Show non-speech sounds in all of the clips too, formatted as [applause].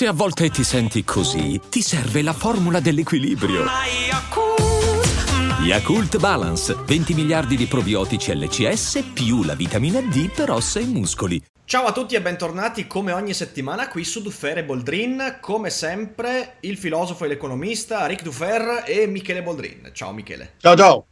Se a volte ti senti così, ti serve la formula dell'equilibrio. Yakult Balance, 20 miliardi di probiotici LCS più la vitamina D per ossa e muscoli. Ciao a tutti e bentornati come ogni settimana qui su Duffer Boldrin, come sempre il filosofo e l'economista Rick Duffer e Michele Boldrin. Ciao Michele. Ciao ciao.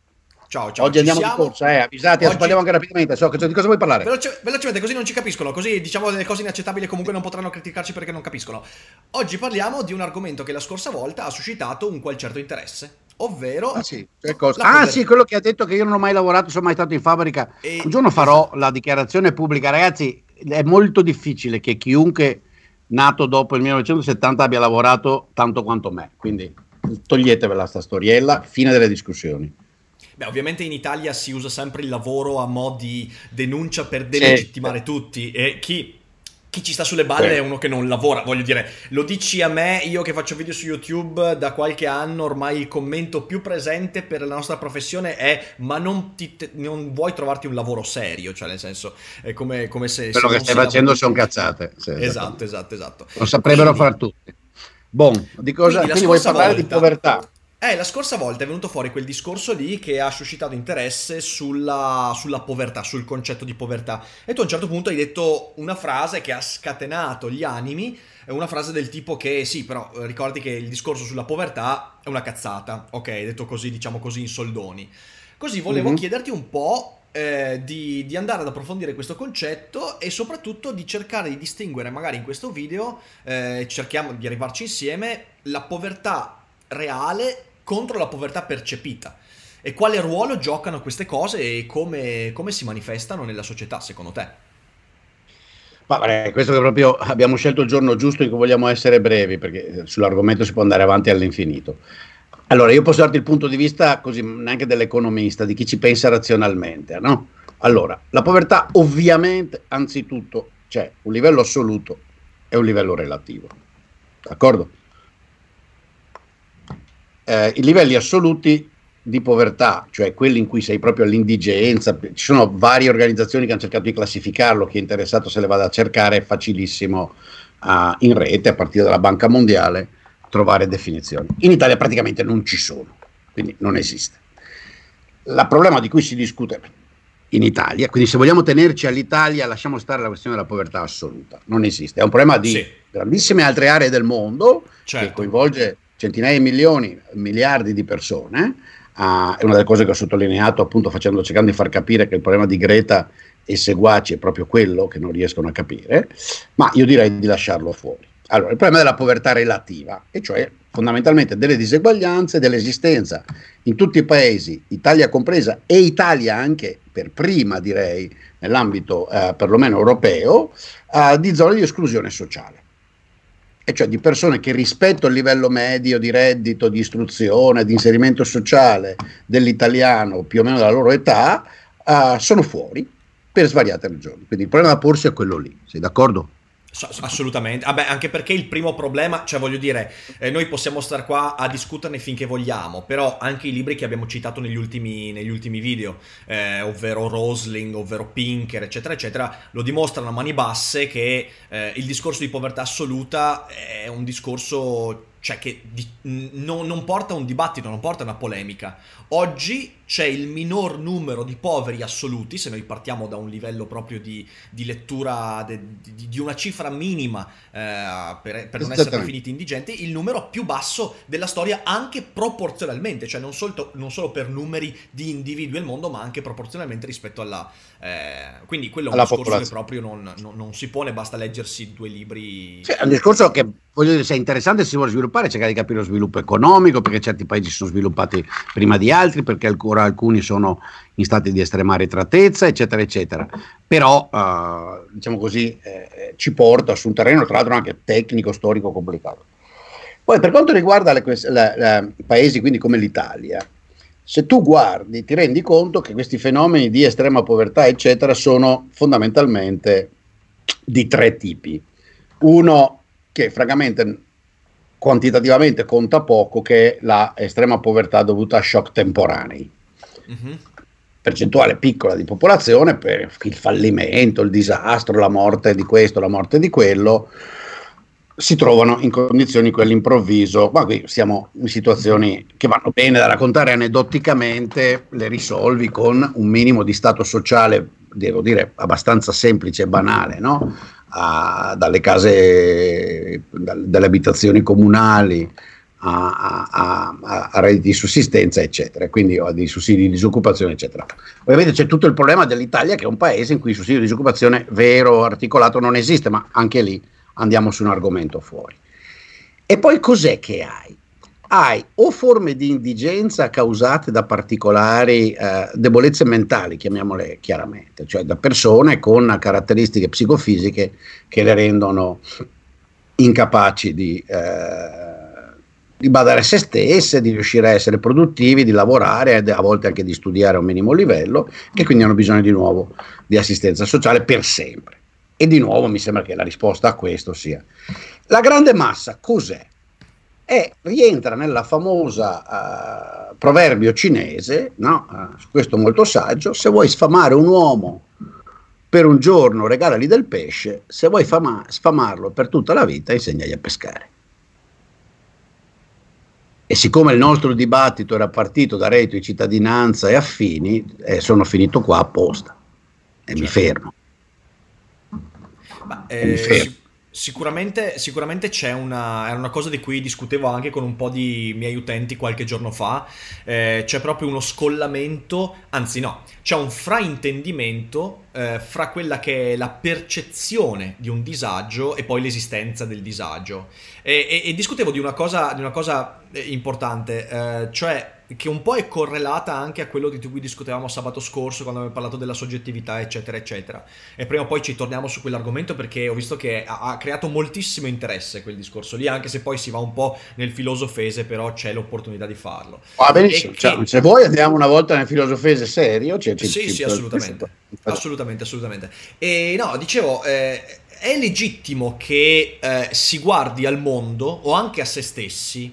Ciao, ciao. Oggi andiamo siamo. di corsa, eh, avvisati, Oggi... parliamo anche rapidamente, so, di cosa vuoi parlare? Veloce, velocemente, così non ci capiscono, così diciamo delle cose inaccettabili comunque non potranno criticarci perché non capiscono. Oggi parliamo di un argomento che la scorsa volta ha suscitato un qual certo interesse, ovvero... Ah sì, ah, sì quello che ha detto che io non ho mai lavorato, sono mai stato in fabbrica. E... Un giorno farò la dichiarazione pubblica, ragazzi, è molto difficile che chiunque nato dopo il 1970 abbia lavorato tanto quanto me, quindi toglietevela sta storiella, fine delle discussioni. Beh, ovviamente in Italia si usa sempre il lavoro a mo' di denuncia per delegittimare sì. tutti e chi chi ci sta sulle balle è uno che non lavora, voglio dire, lo dici a me, io che faccio video su YouTube da qualche anno, ormai il commento più presente per la nostra professione è ma non, ti, non vuoi trovarti un lavoro serio, cioè nel senso, è come, come se... Quello se che stai facendo sono cazzate. Sì, esatto, esatto, esatto. Lo saprebbero far tutti. Bon, di cosa quindi, quindi vuoi parlare volta, di povertà? Eh, la scorsa volta è venuto fuori quel discorso lì che ha suscitato interesse sulla, sulla, povertà, sul concetto di povertà. E tu a un certo punto hai detto una frase che ha scatenato gli animi, una frase del tipo che sì, però eh, ricordi che il discorso sulla povertà è una cazzata. Ok, detto così, diciamo così, in soldoni. Così volevo mm-hmm. chiederti un po' eh, di, di, andare ad approfondire questo concetto e soprattutto di cercare di distinguere, magari in questo video, eh, cerchiamo di arrivarci insieme, la povertà reale contro la povertà percepita. E quale ruolo giocano queste cose e come, come si manifestano nella società, secondo te? Ma, questo che proprio abbiamo scelto il giorno giusto in cui vogliamo essere brevi, perché sull'argomento si può andare avanti all'infinito. Allora, io posso darti il punto di vista così neanche dell'economista, di chi ci pensa razionalmente, no? Allora, la povertà ovviamente, anzitutto, c'è un livello assoluto e un livello relativo. D'accordo? Eh, i livelli assoluti di povertà, cioè quelli in cui sei proprio all'indigenza, ci sono varie organizzazioni che hanno cercato di classificarlo, chi è interessato se le vada a cercare, è facilissimo uh, in rete, a partire dalla Banca Mondiale, trovare definizioni. In Italia praticamente non ci sono, quindi non esiste. Il problema di cui si discute in Italia, quindi se vogliamo tenerci all'Italia lasciamo stare la questione della povertà assoluta, non esiste, è un problema di sì. grandissime altre aree del mondo certo. che coinvolge centinaia di milioni, miliardi di persone. Uh, è una delle cose che ho sottolineato appunto facendo, cercando di far capire che il problema di Greta e seguaci è proprio quello che non riescono a capire, ma io direi di lasciarlo fuori. Allora, il problema della povertà relativa, e cioè fondamentalmente delle diseguaglianze, dell'esistenza in tutti i paesi, Italia compresa, e Italia anche per prima direi, nell'ambito eh, perlomeno europeo, eh, di zone di esclusione sociale e cioè di persone che rispetto al livello medio di reddito, di istruzione, di inserimento sociale dell'italiano più o meno della loro età, uh, sono fuori per svariate ragioni. Quindi il problema da porsi è quello lì, sei d'accordo? Assolutamente, Vabbè, anche perché il primo problema, cioè voglio dire, eh, noi possiamo stare qua a discuterne finché vogliamo, però anche i libri che abbiamo citato negli ultimi, negli ultimi video, eh, ovvero Rosling, ovvero Pinker, eccetera, eccetera, lo dimostrano a mani basse che eh, il discorso di povertà assoluta è un discorso cioè che di, no, non porta un dibattito, non porta una polemica. Oggi c'è il minor numero di poveri assoluti, se noi partiamo da un livello proprio di, di lettura de, di, di, una cifra minima eh, per, per non essere definiti indigenti, il numero più basso della storia anche proporzionalmente, cioè non, solto, non solo per numeri di individui al mondo, ma anche proporzionalmente rispetto alla... Eh, quindi quello è un discorso che proprio non, non, non, si pone, basta leggersi due libri. Cioè, è un discorso che voglio dire, se è interessante se si vuole sviluppare, cercare di capire lo sviluppo economico, perché certi paesi si sono sviluppati prima di altri, perché ancora alcuni sono in stati di estrema arretratezza, eccetera, eccetera. Però, uh, diciamo così, eh, ci porta su un terreno, tra l'altro, anche tecnico, storico, complicato. Poi, per quanto riguarda le, paesi quindi come l'Italia, se tu guardi, ti rendi conto che questi fenomeni di estrema povertà, eccetera, sono fondamentalmente di tre tipi. Uno che francamente quantitativamente conta poco, che è la estrema povertà dovuta a shock temporanei. Mm-hmm. Percentuale piccola di popolazione per il fallimento, il disastro, la morte di questo, la morte di quello. si trovano in condizioni quell'improvviso, ma qui siamo in situazioni che vanno bene da raccontare aneddoticamente, le risolvi con un minimo di stato sociale, devo dire, abbastanza semplice e banale, no? A, dalle case, da, dalle abitazioni comunali a, a, a, redditi di sussistenza, eccetera, quindi a dei sussidi di disoccupazione, eccetera. Ovviamente c'è tutto il problema dell'Italia, che è un paese in cui il sussidio di disoccupazione vero, articolato, non esiste, ma anche lì andiamo su un argomento fuori. E poi cos'è che hai? Hai o forme di indigenza causate da particolari eh, debolezze mentali, chiamiamole chiaramente, cioè da persone con caratteristiche psicofisiche che le rendono incapaci di, eh, di badare a se stesse, di riuscire a essere produttivi, di lavorare, a volte anche di studiare a un minimo livello, che quindi hanno bisogno di nuovo di assistenza sociale per sempre. E di nuovo mi sembra che la risposta a questo sia la grande massa cos'è? È, rientra nella famosa uh, proverbio cinese, no? uh, questo molto saggio, se vuoi sfamare un uomo per un giorno regalali del pesce, se vuoi fama- sfamarlo per tutta la vita insegnagli a pescare. E siccome il nostro dibattito era partito da reddito di cittadinanza e affini, eh, sono finito qua apposta e certo. mi fermo. Ma, eh, sicuramente, sicuramente c'è una, una cosa di cui discutevo anche con un po' di miei utenti qualche giorno fa, eh, c'è proprio uno scollamento, anzi no, c'è un fraintendimento eh, fra quella che è la percezione di un disagio e poi l'esistenza del disagio. E, e, e discutevo di una cosa, di una cosa eh, importante, eh, cioè che un po' è correlata anche a quello di cui discutevamo sabato scorso quando abbiamo parlato della soggettività, eccetera, eccetera. E prima o poi ci torniamo su quell'argomento perché ho visto che ha, ha creato moltissimo interesse quel discorso lì, anche se poi si va un po' nel filosofese, però c'è l'opportunità di farlo. Va benissimo, che... cioè, se vuoi andiamo una volta nel filosofese serio. Cioè, sì, ci, sì, assolutamente. Assolutamente, assolutamente. E no, dicevo... Eh, è legittimo che eh, si guardi al mondo o anche a se stessi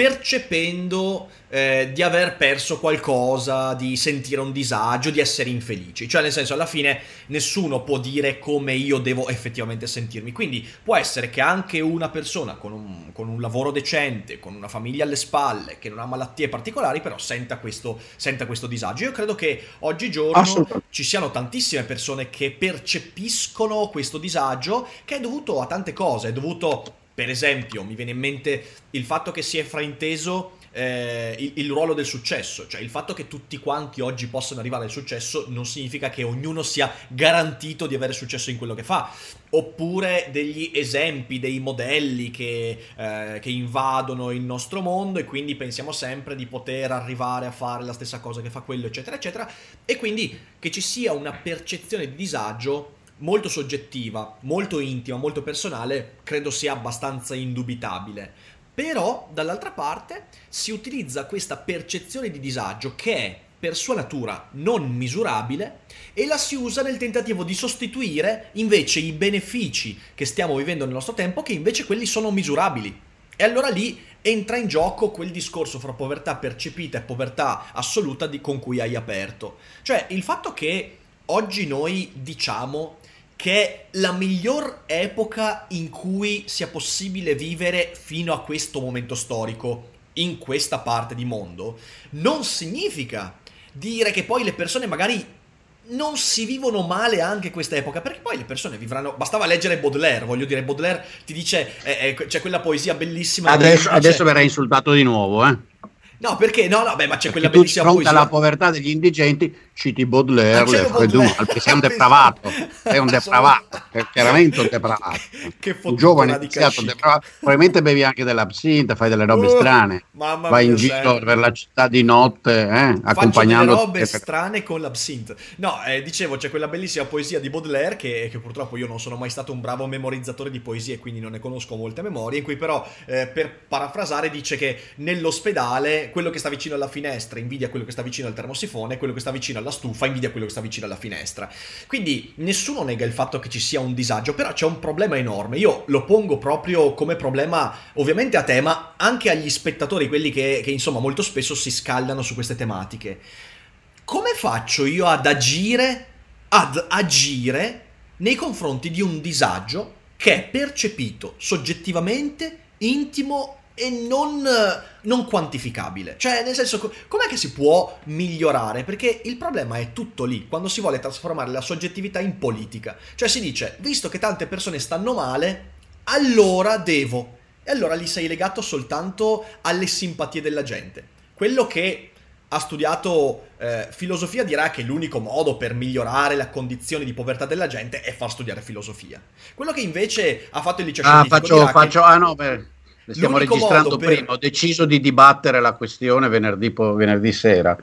percependo eh, di aver perso qualcosa, di sentire un disagio, di essere infelici. Cioè, nel senso, alla fine nessuno può dire come io devo effettivamente sentirmi. Quindi può essere che anche una persona con un, con un lavoro decente, con una famiglia alle spalle, che non ha malattie particolari, però senta questo, senta questo disagio. Io credo che oggigiorno ci siano tantissime persone che percepiscono questo disagio, che è dovuto a tante cose, è dovuto per esempio, mi viene in mente il fatto che si è frainteso eh, il, il, ruolo del successo, cioè il fatto che tutti quanti oggi possano arrivare al successo non significa che ognuno sia garantito di avere successo in quello che fa, oppure degli esempi, dei modelli che, eh, che invadono il nostro mondo e quindi pensiamo sempre di poter arrivare a fare la stessa cosa che fa quello, eccetera, eccetera, e quindi che ci sia una percezione di disagio molto soggettiva, molto intima, molto personale, credo sia abbastanza indubitabile. Però, dall'altra parte, si utilizza questa percezione di disagio che è per sua natura non misurabile e la si usa nel tentativo di sostituire invece i benefici che stiamo vivendo nel nostro tempo che invece quelli sono misurabili. E allora lì entra in gioco quel discorso fra povertà percepita e povertà assoluta di, con cui hai aperto. Cioè il fatto che oggi noi diciamo che è la miglior epoca in cui sia possibile vivere fino a questo momento storico in questa parte di mondo, non significa dire che poi le persone magari non si vivono male anche questa epoca, perché poi le persone vivranno. Bastava leggere Baudelaire, voglio dire, Baudelaire ti dice: eh, eh, c'è quella poesia bellissima. Adesso, dice, adesso verrai insultato di nuovo, eh. No, perché? No, no, beh, ma c'è perché quella bellissima poesia. alla povertà degli indigenti, citi Baudelaire, Baudelaire. sei [laughs] un depravato, sei un depravato, è chiaramente un depravato. che un giovane iniziato depravato, probabilmente bevi anche dell'absinta, fai delle robe uh, strane, vai in giro sempre. per la città di notte, eh, accompagnando... Faccio robe strane con l'absinta. No, eh, dicevo, c'è quella bellissima poesia di Baudelaire, che, che, purtroppo io non sono mai stato un bravo memorizzatore di poesie, quindi non ne conosco molte memorie, in cui però, eh, per parafrasare, dice che nell'ospedale quello che sta vicino alla finestra invidia quello che sta vicino al termosifone, quello che sta vicino alla stufa invidia quello che sta vicino alla finestra. Quindi nessuno nega il fatto che ci sia un disagio, però c'è un problema enorme. Io lo pongo proprio come problema ovviamente a te, ma anche agli spettatori, quelli che, che insomma molto spesso si scaldano su queste tematiche. Come faccio io ad agire, ad agire nei confronti di un disagio che è percepito soggettivamente, intimo e non, non, quantificabile. Cioè, nel senso, com'è che si può migliorare? Perché il problema è tutto lì, quando si vuole trasformare la soggettività in politica. Cioè si dice, visto che tante persone stanno male, allora devo. E allora lì sei legato soltanto alle simpatie della gente. Quello che ha studiato eh, filosofia dirà che l'unico modo per migliorare la condizione di povertà della gente è far studiare filosofia. Quello che invece ha fatto il liceo ah, faccio, faccio, ah no, beh, stiamo registrando per... prima, ho deciso di dibattere la questione venerdì, venerdì sera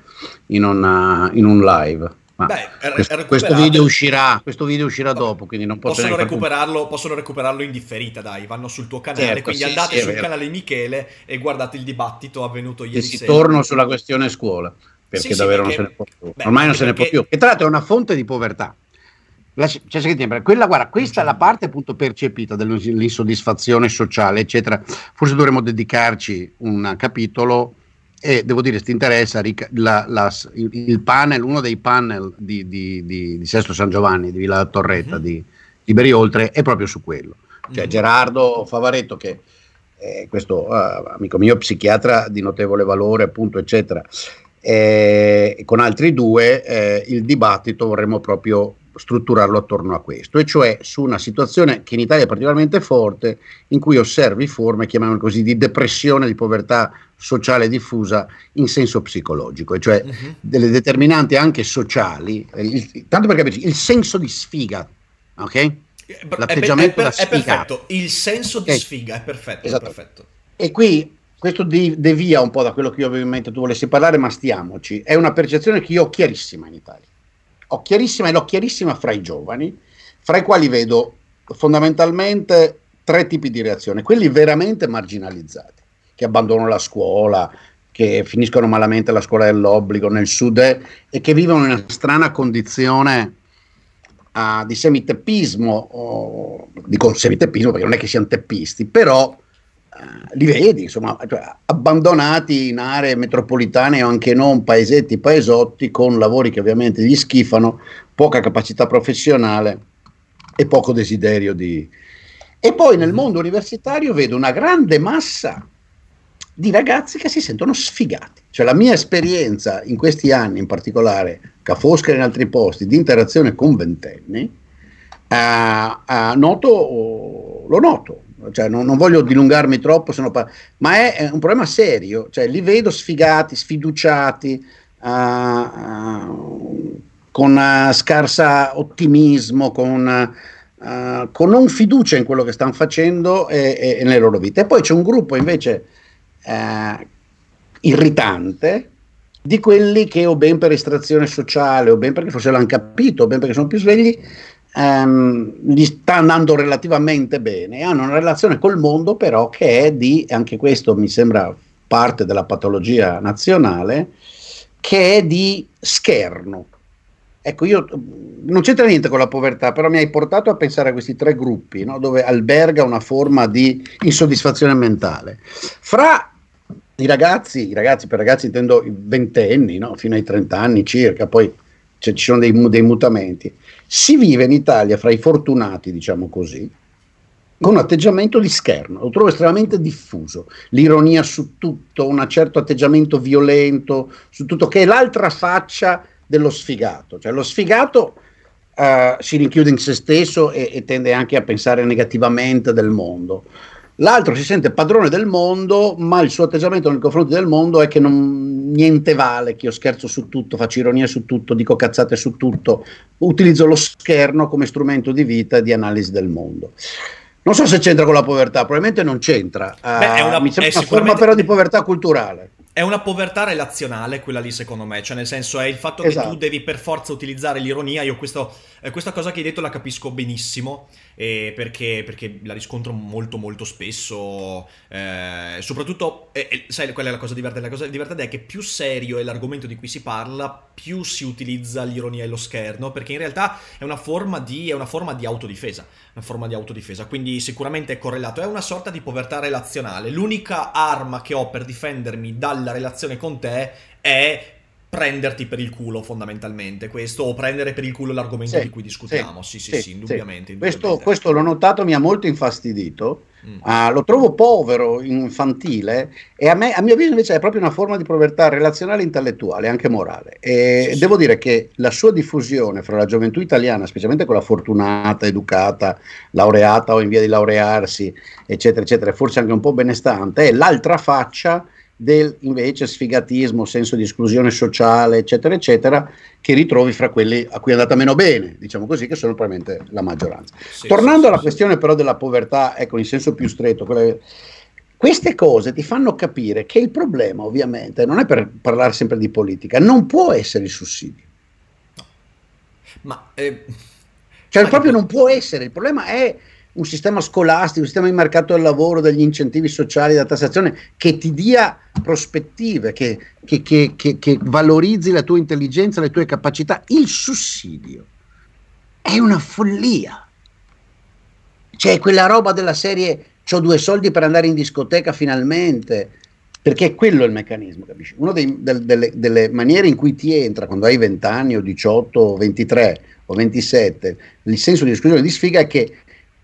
in, una, in un live. Beh, questo, questo, video uscirà, questo, video uscirà, dopo, quindi non posso possono recuperarlo, possono recuperarlo in differita, dai, vanno sul tuo canale, certo, quindi sì, andate sì, sul canale Michele e guardate il dibattito avvenuto ieri sera. Torno sulla questione scuola, perché sì, davvero perché, non se ne può più. Beh, Ormai non se ne può più. E tra l'altro è una fonte di povertà. Cioè, quella, guarda, questa è la parte appunto percepita dell'insoddisfazione sociale, eccetera. Forse dovremmo dedicarci un capitolo e devo dire, se ti interessa, la, la, il panel, uno dei panel di, di, di, di Sesto San Giovanni, di Villa Torretta, mm-hmm. di Liberi Oltre, è proprio su quello. Cioè mm-hmm. Gerardo Favaretto, che è questo uh, amico mio psichiatra di notevole valore, appunto, eccetera, e con altri due eh, il dibattito vorremmo proprio strutturarlo attorno a questo, e cioè su una situazione che in Italia è particolarmente forte, in cui osservi forme, chiamiamole così, di depressione, di povertà sociale diffusa in senso psicologico, e cioè uh-huh. delle determinanti anche sociali, il, tanto per capirci, il senso di sfiga, ok? L'atteggiamento è, è, è, è perfetto, il senso di sfiga è perfetto, esatto. perfetto. E qui questo devia un po' da quello che io avevo in mente tu volessi parlare, ma stiamoci. È una percezione che io ho chiarissima in Italia ho chiarissima e l'ho chiarissima fra i giovani, fra i quali vedo fondamentalmente tre tipi di reazione, quelli veramente marginalizzati, che abbandonano la scuola, che finiscono malamente la scuola dell'obbligo nel sud e che vivono in una strana condizione uh, di semiteppismo, o, dico semiteppismo perché non è che siano teppisti, però li vedi, insomma, cioè, abbandonati in aree metropolitane o anche non, paesetti, paesotti, con lavori che ovviamente gli schifano, poca capacità professionale e poco desiderio di... E poi nel mondo universitario vedo una grande massa di ragazzi che si sentono sfigati. Cioè la mia esperienza in questi anni, in particolare a Fosca e in altri posti, di interazione con ventenni, eh, eh, noto, lo noto, cioè, non, non, voglio dilungarmi troppo, pa- ma è, è, un problema serio, cioè, li vedo sfigati, sfiduciati, uh, uh, con uh, scarsa ottimismo, con, con, non fiducia in quello che stanno facendo e, e, e, nelle loro vite. E poi c'è un gruppo invece irritante di quelli che o ben per estrazione sociale o ben perché forse l'hanno capito o ben perché sono più svegli ehm, gli sta andando relativamente bene, hanno una relazione col mondo però che è di, anche questo mi sembra parte della patologia nazionale, che è di scherno. Ecco, io non c'entra niente con la povertà, però mi hai portato a pensare a questi tre gruppi, no? dove alberga una forma di insoddisfazione mentale. Fra i ragazzi, i ragazzi per ragazzi intendo i ventenni, no? fino ai 30 anni circa, poi cioè, ci sono dei, dei mutamenti. Si vive in Italia fra i fortunati, diciamo così, con un atteggiamento di scherno, lo trovo estremamente diffuso, l'ironia su tutto, un certo atteggiamento violento su tutto, che è l'altra faccia dello sfigato, cioè lo sfigato uh, si rinchiude in se stesso e, e, tende anche a pensare negativamente del mondo. L'altro si sente padrone del mondo, ma il suo atteggiamento nei confronti del mondo è che non, niente vale, che io scherzo su tutto, faccio ironia su tutto, dico cazzate su tutto, utilizzo lo scherno come strumento di vita e di analisi del mondo. Non so se c'entra con la povertà, probabilmente non c'entra. Beh, è una, uh, mi sembra una forma però di povertà culturale. È una povertà relazionale quella lì secondo me, cioè nel senso è il fatto esatto. che tu esatto. devi per forza utilizzare l'ironia, io questo, eh, questa cosa che hai detto la capisco benissimo, eh, perché, perché, la riscontro molto molto spesso, eh, soprattutto, sai qual è la cosa divertente? La cosa divertente è che più serio è l'argomento di cui si parla, più si utilizza l'ironia e lo scherno, perché in realtà è una forma di, una forma di autodifesa, una forma di autodifesa, quindi sicuramente è correlato, è una sorta di povertà relazionale, l'unica arma che ho per difendermi dalla relazione con te è prenderti per il culo fondamentalmente. Questo o prendere per il culo l'argomento sì, di cui discutiamo. Sì sì sì, sì indubbiamente, indubbiamente. Questo, questo, l'ho notato mi ha molto infastidito. Mm. uh, lo trovo povero infantile e a, me, a mio avviso invece è proprio una forma di povertà relazionale intellettuale anche morale. E devo dire che la sua diffusione fra la gioventù italiana specialmente quella fortunata educata laureata o in via di laurearsi eccetera eccetera forse anche un po' benestante è l'altra faccia del invece sfigatismo, senso di esclusione sociale, eccetera, eccetera, che ritrovi fra quelli a cui è andata meno bene, diciamo così, che sono probabilmente la maggioranza. Sì, Tornando sì, alla sì. questione però della povertà, ecco, in senso più stretto, quelle, queste cose ti fanno capire che il problema, ovviamente, non è per parlare sempre di politica, non può essere il sussidio. Ma... Eh, cioè, proprio non può essere, il problema è un sistema scolastico, un sistema di mercato del lavoro, degli incentivi sociali, della tassazione che ti dia prospettive, che, che, che, che, valorizzi la tua intelligenza, le tue capacità. Il sussidio è una follia. C'è quella roba della serie ho due soldi per andare in discoteca finalmente, perché è quello il meccanismo, capisci? Una del, delle, delle, maniere in cui ti entra quando hai 20 anni o 18 o 23 o 27, il senso di esclusione di sfiga è che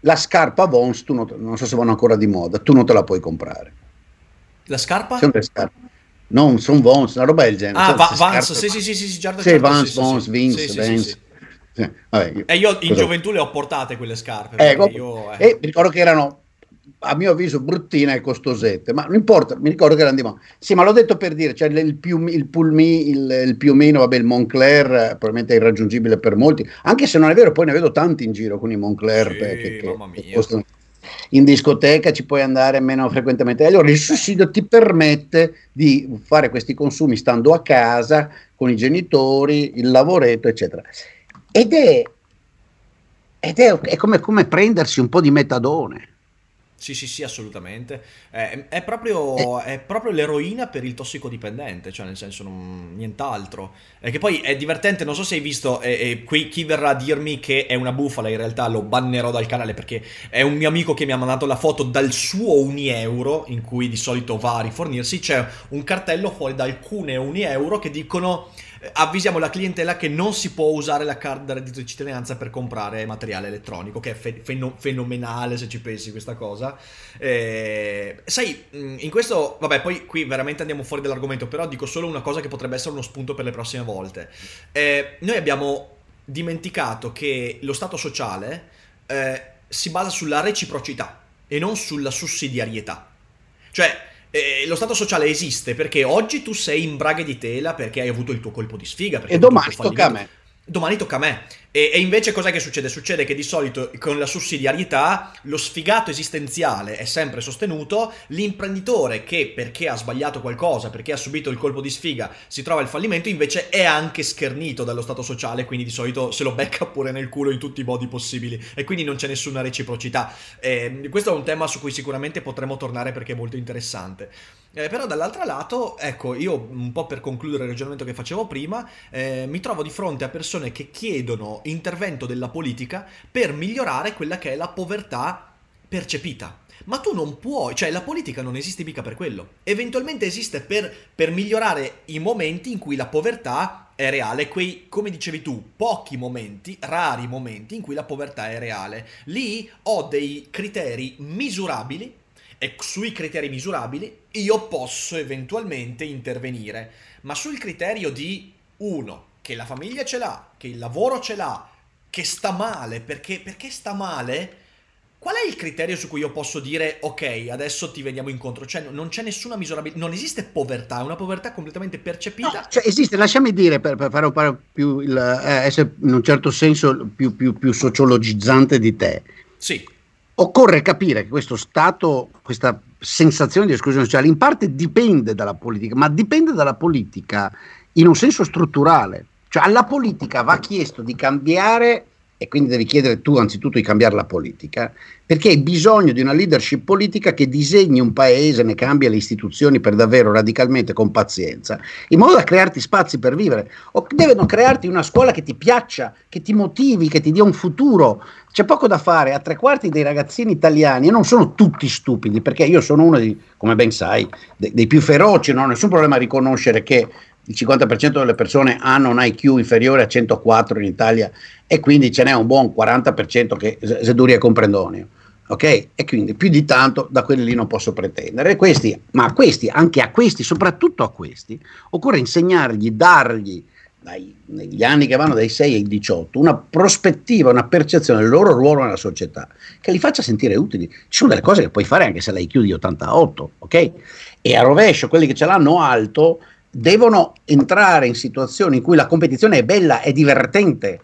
la scarpa Vons, tu non, non, so se vanno ancora di moda, tu non te la puoi comprare. La scarpa? Sono le scarpe. Non, sono Vons, una roba del genere. Ah, va, Vans, sì, sì, sì, sì, certo, sì, certo, Vans, sì, Vons, sì, Vince, sì, Vance. Sì, sì. Vabbè, io, e io in gioventù le ho portate quelle scarpe. Ecco, io, eh. E ricordo che erano a mio avviso bruttine e costosette, ma non importa, mi ricordo che erano di moda. Sì, ma l'ho detto per dire, cioè il, più, il Pulmi, il, il Piumino, vabbè, il Moncler, probabilmente è irraggiungibile per molti, anche se non è vero, poi ne vedo tanti in giro con i Moncler sì, che, che, che costano. In discoteca ci puoi andare meno frequentemente. Allora il sussidio ti permette di fare questi consumi stando a casa, con i genitori, il lavoretto, eccetera. Ed è, ed è, è come, come prendersi un po' di metadone sì, sì, sì, assolutamente. È, è, proprio, è, proprio, l'eroina per il tossicodipendente, cioè nel senso non, nient'altro. E che poi è divertente, non so se hai visto, e, qui chi verrà a dirmi che è una bufala, in realtà lo bannerò dal canale perché è un mio amico che mi ha mandato la foto dal suo Uni Euro, in cui di solito va a rifornirsi, c'è un cartello fuori da alcune Uni Euro che dicono avvisiamo la clientela che non si può usare la card da reddito di cittadinanza per comprare materiale elettronico, che è fe- fen- fenomenale se ci pensi questa cosa. Eh, sai, mm, in questo, vabbè, poi qui veramente andiamo fuori dall'argomento, però dico solo una cosa che potrebbe essere uno spunto per le prossime volte. Eh, noi abbiamo dimenticato che lo Stato sociale eh, si basa sulla reciprocità e non sulla sussidiarietà. Cioè, eh, lo stato sociale esiste perché oggi tu sei in braghe di tela perché hai avuto il tuo colpo di sfiga. E domani tocca a me. Domani tocca a me. E, e, invece cos'è che succede? Succede che di solito con la sussidiarietà lo sfigato esistenziale è sempre sostenuto, l'imprenditore che perché ha sbagliato qualcosa, perché ha subito il colpo di sfiga, si trova il fallimento, invece è anche schernito dallo stato sociale, quindi di solito se lo becca pure nel culo in tutti i modi possibili e quindi non c'è nessuna reciprocità. Eh, questo è un tema su cui sicuramente potremo tornare perché è molto interessante. Eh, però dall'altro lato, ecco, io un po' per concludere il ragionamento che facevo prima, eh, mi trovo di fronte a persone che chiedono intervento della politica per migliorare quella che è la povertà percepita. Ma tu non puoi, cioè la politica non esiste mica per quello. Eventualmente esiste per, per migliorare i momenti in cui la povertà è reale, quei, come dicevi tu, pochi momenti, rari momenti in cui la povertà è reale. Lì ho dei criteri misurabili e sui criteri misurabili io posso eventualmente intervenire, ma sul criterio di uno, che la famiglia ce l'ha, che il lavoro ce l'ha, che sta male, perché, perché sta male, qual è il criterio su cui io posso dire ok, adesso ti veniamo incontro? Cioè non c'è nessuna misurabilità, non esiste povertà, è una povertà completamente percepita. No, cioè esiste, lasciami dire, per, per fare un po' più, il, eh, essere in un certo senso più, più, più sociologizzante di te. Sì occorre capire che questo stato, questa sensazione di esclusione sociale in parte dipende dalla politica, ma dipende dalla politica in un senso strutturale. Cioè alla politica va chiesto di cambiare e quindi devi chiedere tu anzitutto di cambiare la politica, perché hai bisogno di una leadership politica che disegni un paese, ne cambia le istituzioni per davvero radicalmente con pazienza, in modo da crearti spazi per vivere, o devono crearti una scuola che ti piaccia, che ti motivi, che ti dia un futuro. C'è poco da fare, a tre quarti dei ragazzini italiani, e non sono tutti stupidi, perché io sono uno, di, come ben sai, dei, dei più feroci, non ho nessun problema a riconoscere che il 50% delle persone hanno un IQ inferiore a 104 in Italia e quindi ce n'è un buon 40% che se duri è comprendoneo. Ok? E quindi più di tanto da quelli lì non posso pretendere. Questi, ma a questi, anche a questi, soprattutto a questi, occorre insegnargli, dargli dai, negli anni che vanno dai 6 ai 18 una prospettiva, una percezione del loro ruolo nella società che li faccia sentire utili. Ci sono delle cose che puoi fare anche se l'hai chiudi 88, ok? E a rovescio, quelli che ce l'hanno alto devono entrare in situazioni in cui la competizione è bella, è divertente.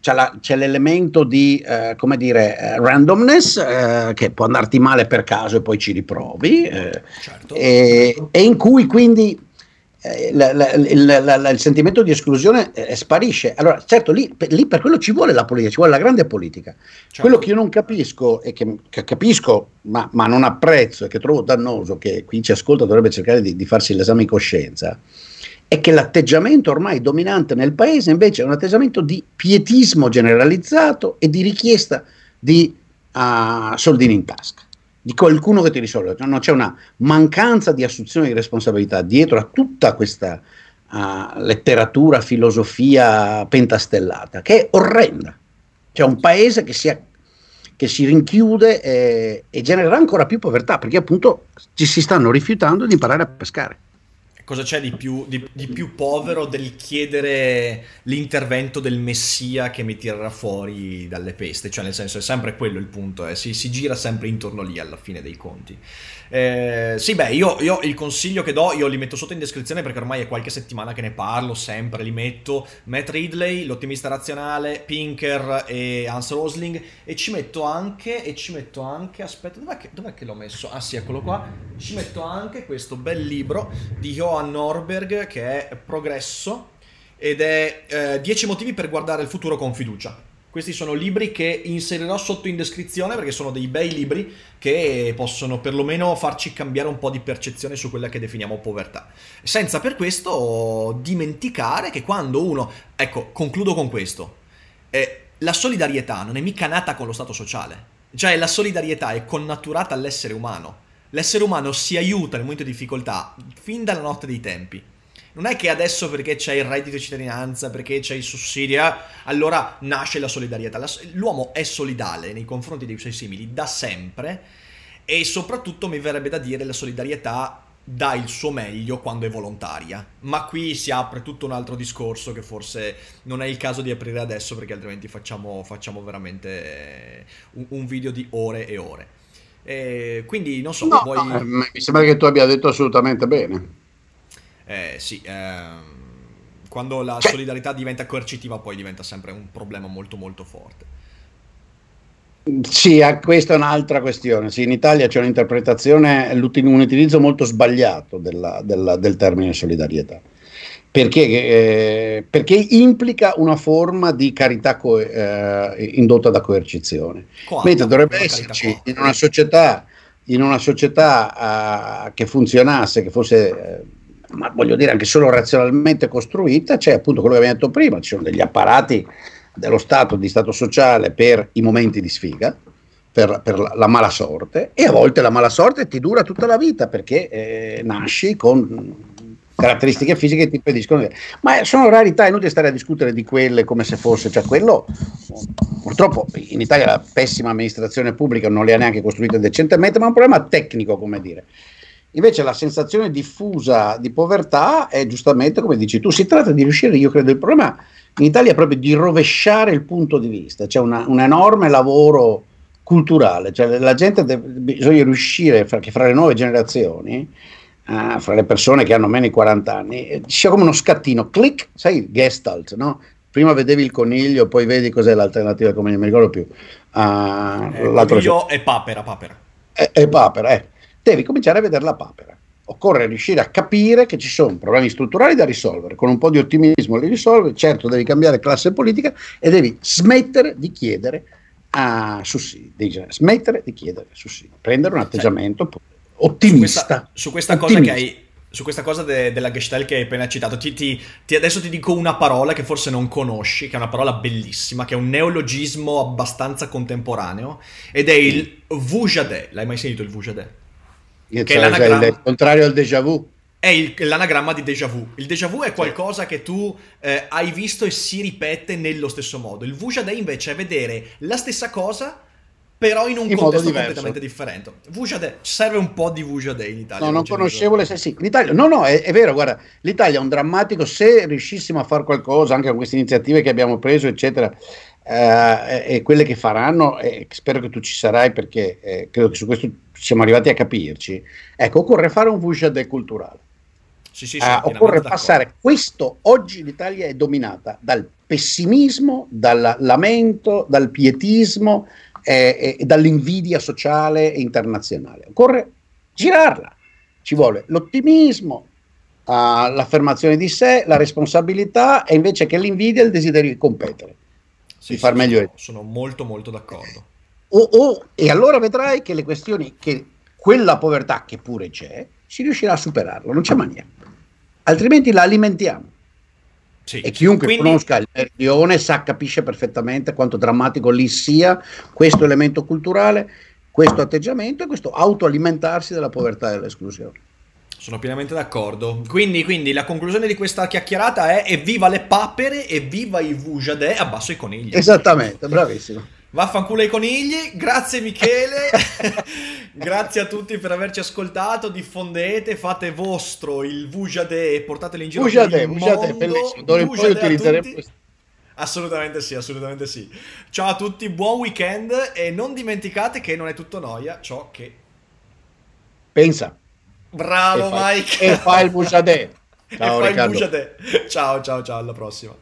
C'è, la, c'è l'elemento di eh, come dire eh, randomness eh, che può andarti male per caso e poi ci riprovi eh, certo, e, e in cui quindi la, la, la, il sentimento di esclusione eh, sparisce. Allora, certo, lì, per, lì, per quello ci vuole la politica, ci vuole la grande politica. Certo. Quello che io non capisco e che, che capisco, ma, ma, non apprezzo e che trovo dannoso, che qui ci ascolta dovrebbe cercare di, di farsi l'esame di coscienza, è che l'atteggiamento ormai dominante nel paese invece è un atteggiamento di pietismo generalizzato e di richiesta di uh, soldini in tasca di qualcuno che ti risolve, non c'è una mancanza di assunzione di responsabilità dietro a tutta questa uh, letteratura, filosofia pentastellata, che è orrenda. C'è un paese che si, che si rinchiude e, e genererà ancora più povertà, perché appunto ci si stanno rifiutando di imparare a pescare cosa c'è di più, di, di più, povero del chiedere l'intervento del messia che mi tirerà fuori dalle peste? Cioè, nel senso, è sempre quello il punto, eh? si, si, gira sempre intorno lì alla fine dei conti. Eh, sì, beh, io, io, il consiglio che do, io li metto sotto in descrizione perché ormai è qualche settimana che ne parlo, sempre li metto. Matt Ridley, l'ottimista razionale, Pinker e Hans Rosling. E ci metto anche, e ci metto anche, aspetta, dov'è che, dov'è che l'ho messo? Ah sì, eccolo qua. Ci metto anche questo bel libro di Johan Norberg che è Progresso ed è 10 eh, motivi per guardare il futuro con fiducia questi sono libri che inserirò sotto in descrizione perché sono dei bei libri che possono perlomeno farci cambiare un po' di percezione su quella che definiamo povertà. Senza per questo dimenticare che quando uno... Ecco, concludo con questo. Eh, la solidarietà non è mica nata con lo Stato sociale. Cioè la solidarietà è connaturata all'essere umano. L'essere umano si aiuta nel momento di difficoltà fin dalla notte dei tempi non è che adesso perché c'è il reddito di cittadinanza, perché c'è i sussidi, eh, allora nasce la solidarietà. l'uomo è solidale nei confronti dei suoi simili da sempre e soprattutto mi verrebbe da dire la solidarietà dà il suo meglio quando è volontaria. Ma qui si apre tutto un altro discorso che forse non è il caso di aprire adesso perché altrimenti facciamo, facciamo veramente un, un, video di ore e ore. E quindi non so, no, vuoi... no, eh, mi sembra che tu abbia detto assolutamente bene eh, sì, ehm, quando la cioè, solidarietà diventa coercitiva poi diventa sempre un problema molto molto forte. Sì, questa è un'altra questione. Sì, in Italia c'è un'interpretazione, un utilizzo molto sbagliato della, della, del termine solidarietà, perché, eh, perché, implica una forma di carità co- eh, indotta da coercizione. Quanta? Mentre dovrebbe esserci in una società, in una società uh, che funzionasse, che fosse... Ma voglio dire anche solo razionalmente costruita, c'è appunto quello che abbiamo detto prima, ci sono degli apparati dello Stato, di Stato sociale per i momenti di sfiga, per, per la mala sorte, e a volte la mala sorte ti dura tutta la vita perché eh, nasci con caratteristiche fisiche che ti impediscono. Ma sono rarità, è inutile stare a discutere di quelle come se fosse, cioè quello purtroppo in Italia la pessima amministrazione pubblica non le ha neanche costruite decentemente, ma è un problema tecnico, come dire. Invece la sensazione diffusa di povertà è giustamente come dici tu, si tratta di riuscire, io credo il problema in Italia è proprio di rovesciare il punto di vista, c'è una, un enorme lavoro culturale, cioè la gente deve, bisogna riuscire, fra, che fra le nuove generazioni, uh, fra le persone che hanno meno di 40 anni, eh, sia come uno scattino, click, sai, gestalt, no? Prima vedevi il coniglio, poi vedi cos'è l'alternativa, come non mi ricordo più. Uh, eh, coniglio e papera, papera. E, e papera, eh devi cominciare a vedere la papera. Occorre riuscire a capire che ci sono problemi strutturali da risolvere, con un po' di ottimismo li risolvi, certo devi cambiare classe politica e devi smettere di chiedere a sussidi, devi smettere di chiedere sussidi, prendere un atteggiamento sì. ottimista. Su questa, su questa ottimista. cosa che hai su questa cosa de- della Gestalt che hai appena citato, ti, ti, ti, adesso ti dico una parola che forse non conosci, che è una parola bellissima, che è un neologismo abbastanza contemporaneo, ed è il Vujade. L'hai mai sentito il Vujade? Che cioè, è cioè il contrario al déjà vu. è il, l'anagramma di déjà vu. Il déjà vu è qualcosa che tu eh, hai visto e si ripete nello stesso modo. Il Vuja Day invece è vedere la stessa cosa però in un in contesto completamente differente. Vuja Day, serve un po' di Vuja Day in Italia. No, non, conoscevo le sì, l'Italia, no, no, è, è, vero, guarda, l'Italia è un drammatico, se riuscissimo a fare qualcosa anche con queste iniziative che abbiamo preso, eccetera, eh, e quelle che faranno, eh, spero che tu ci sarai perché eh, credo che su questo siamo arrivati a capirci, ecco, occorre fare un Vuja Day culturale sì, sì, uh, occorre passare questo oggi l'Italia è dominata dal pessimismo, dal lamento, dal pietismo e, e dall'invidia sociale e internazionale. Occorre girarla, ci vuole l'ottimismo, uh, l'affermazione di sé, la responsabilità e invece che l'invidia il desiderio di competere, sì, di far meglio. Sono, sono molto molto d'accordo. O, o, e allora vedrai che le questioni, che quella povertà che pure c'è, si riuscirà a superarla, non c'è maniera altrimenti la alimentiamo. Sì. E chiunque Quindi... conosca il meridione sa, capisce perfettamente quanto drammatico lì sia questo elemento culturale, questo atteggiamento e questo autoalimentarsi della povertà e dell'esclusione. Sono pienamente d'accordo. Quindi, quindi, la conclusione di questa chiacchierata è evviva le papere, evviva i Vujade, abbasso i conigli. Esattamente, bravissimo. Vaffanculo ai conigli, grazie Michele, [laughs] grazie a tutti per averci ascoltato, diffondete, fate vostro il Vujade e portatelo in giro Vujade, per il Vujade, mondo. bellissimo, d'ora in poi utilizzeremo questo. Assolutamente sì, assolutamente sì. Ciao a tutti, buon weekend e non dimenticate che non è tutto noia ciò che... Pensa. Bravo e fai, Mike. E fai il Vujade. [laughs] Ciao, e fai il Vujade. Ciao, ciao, ciao, alla prossima.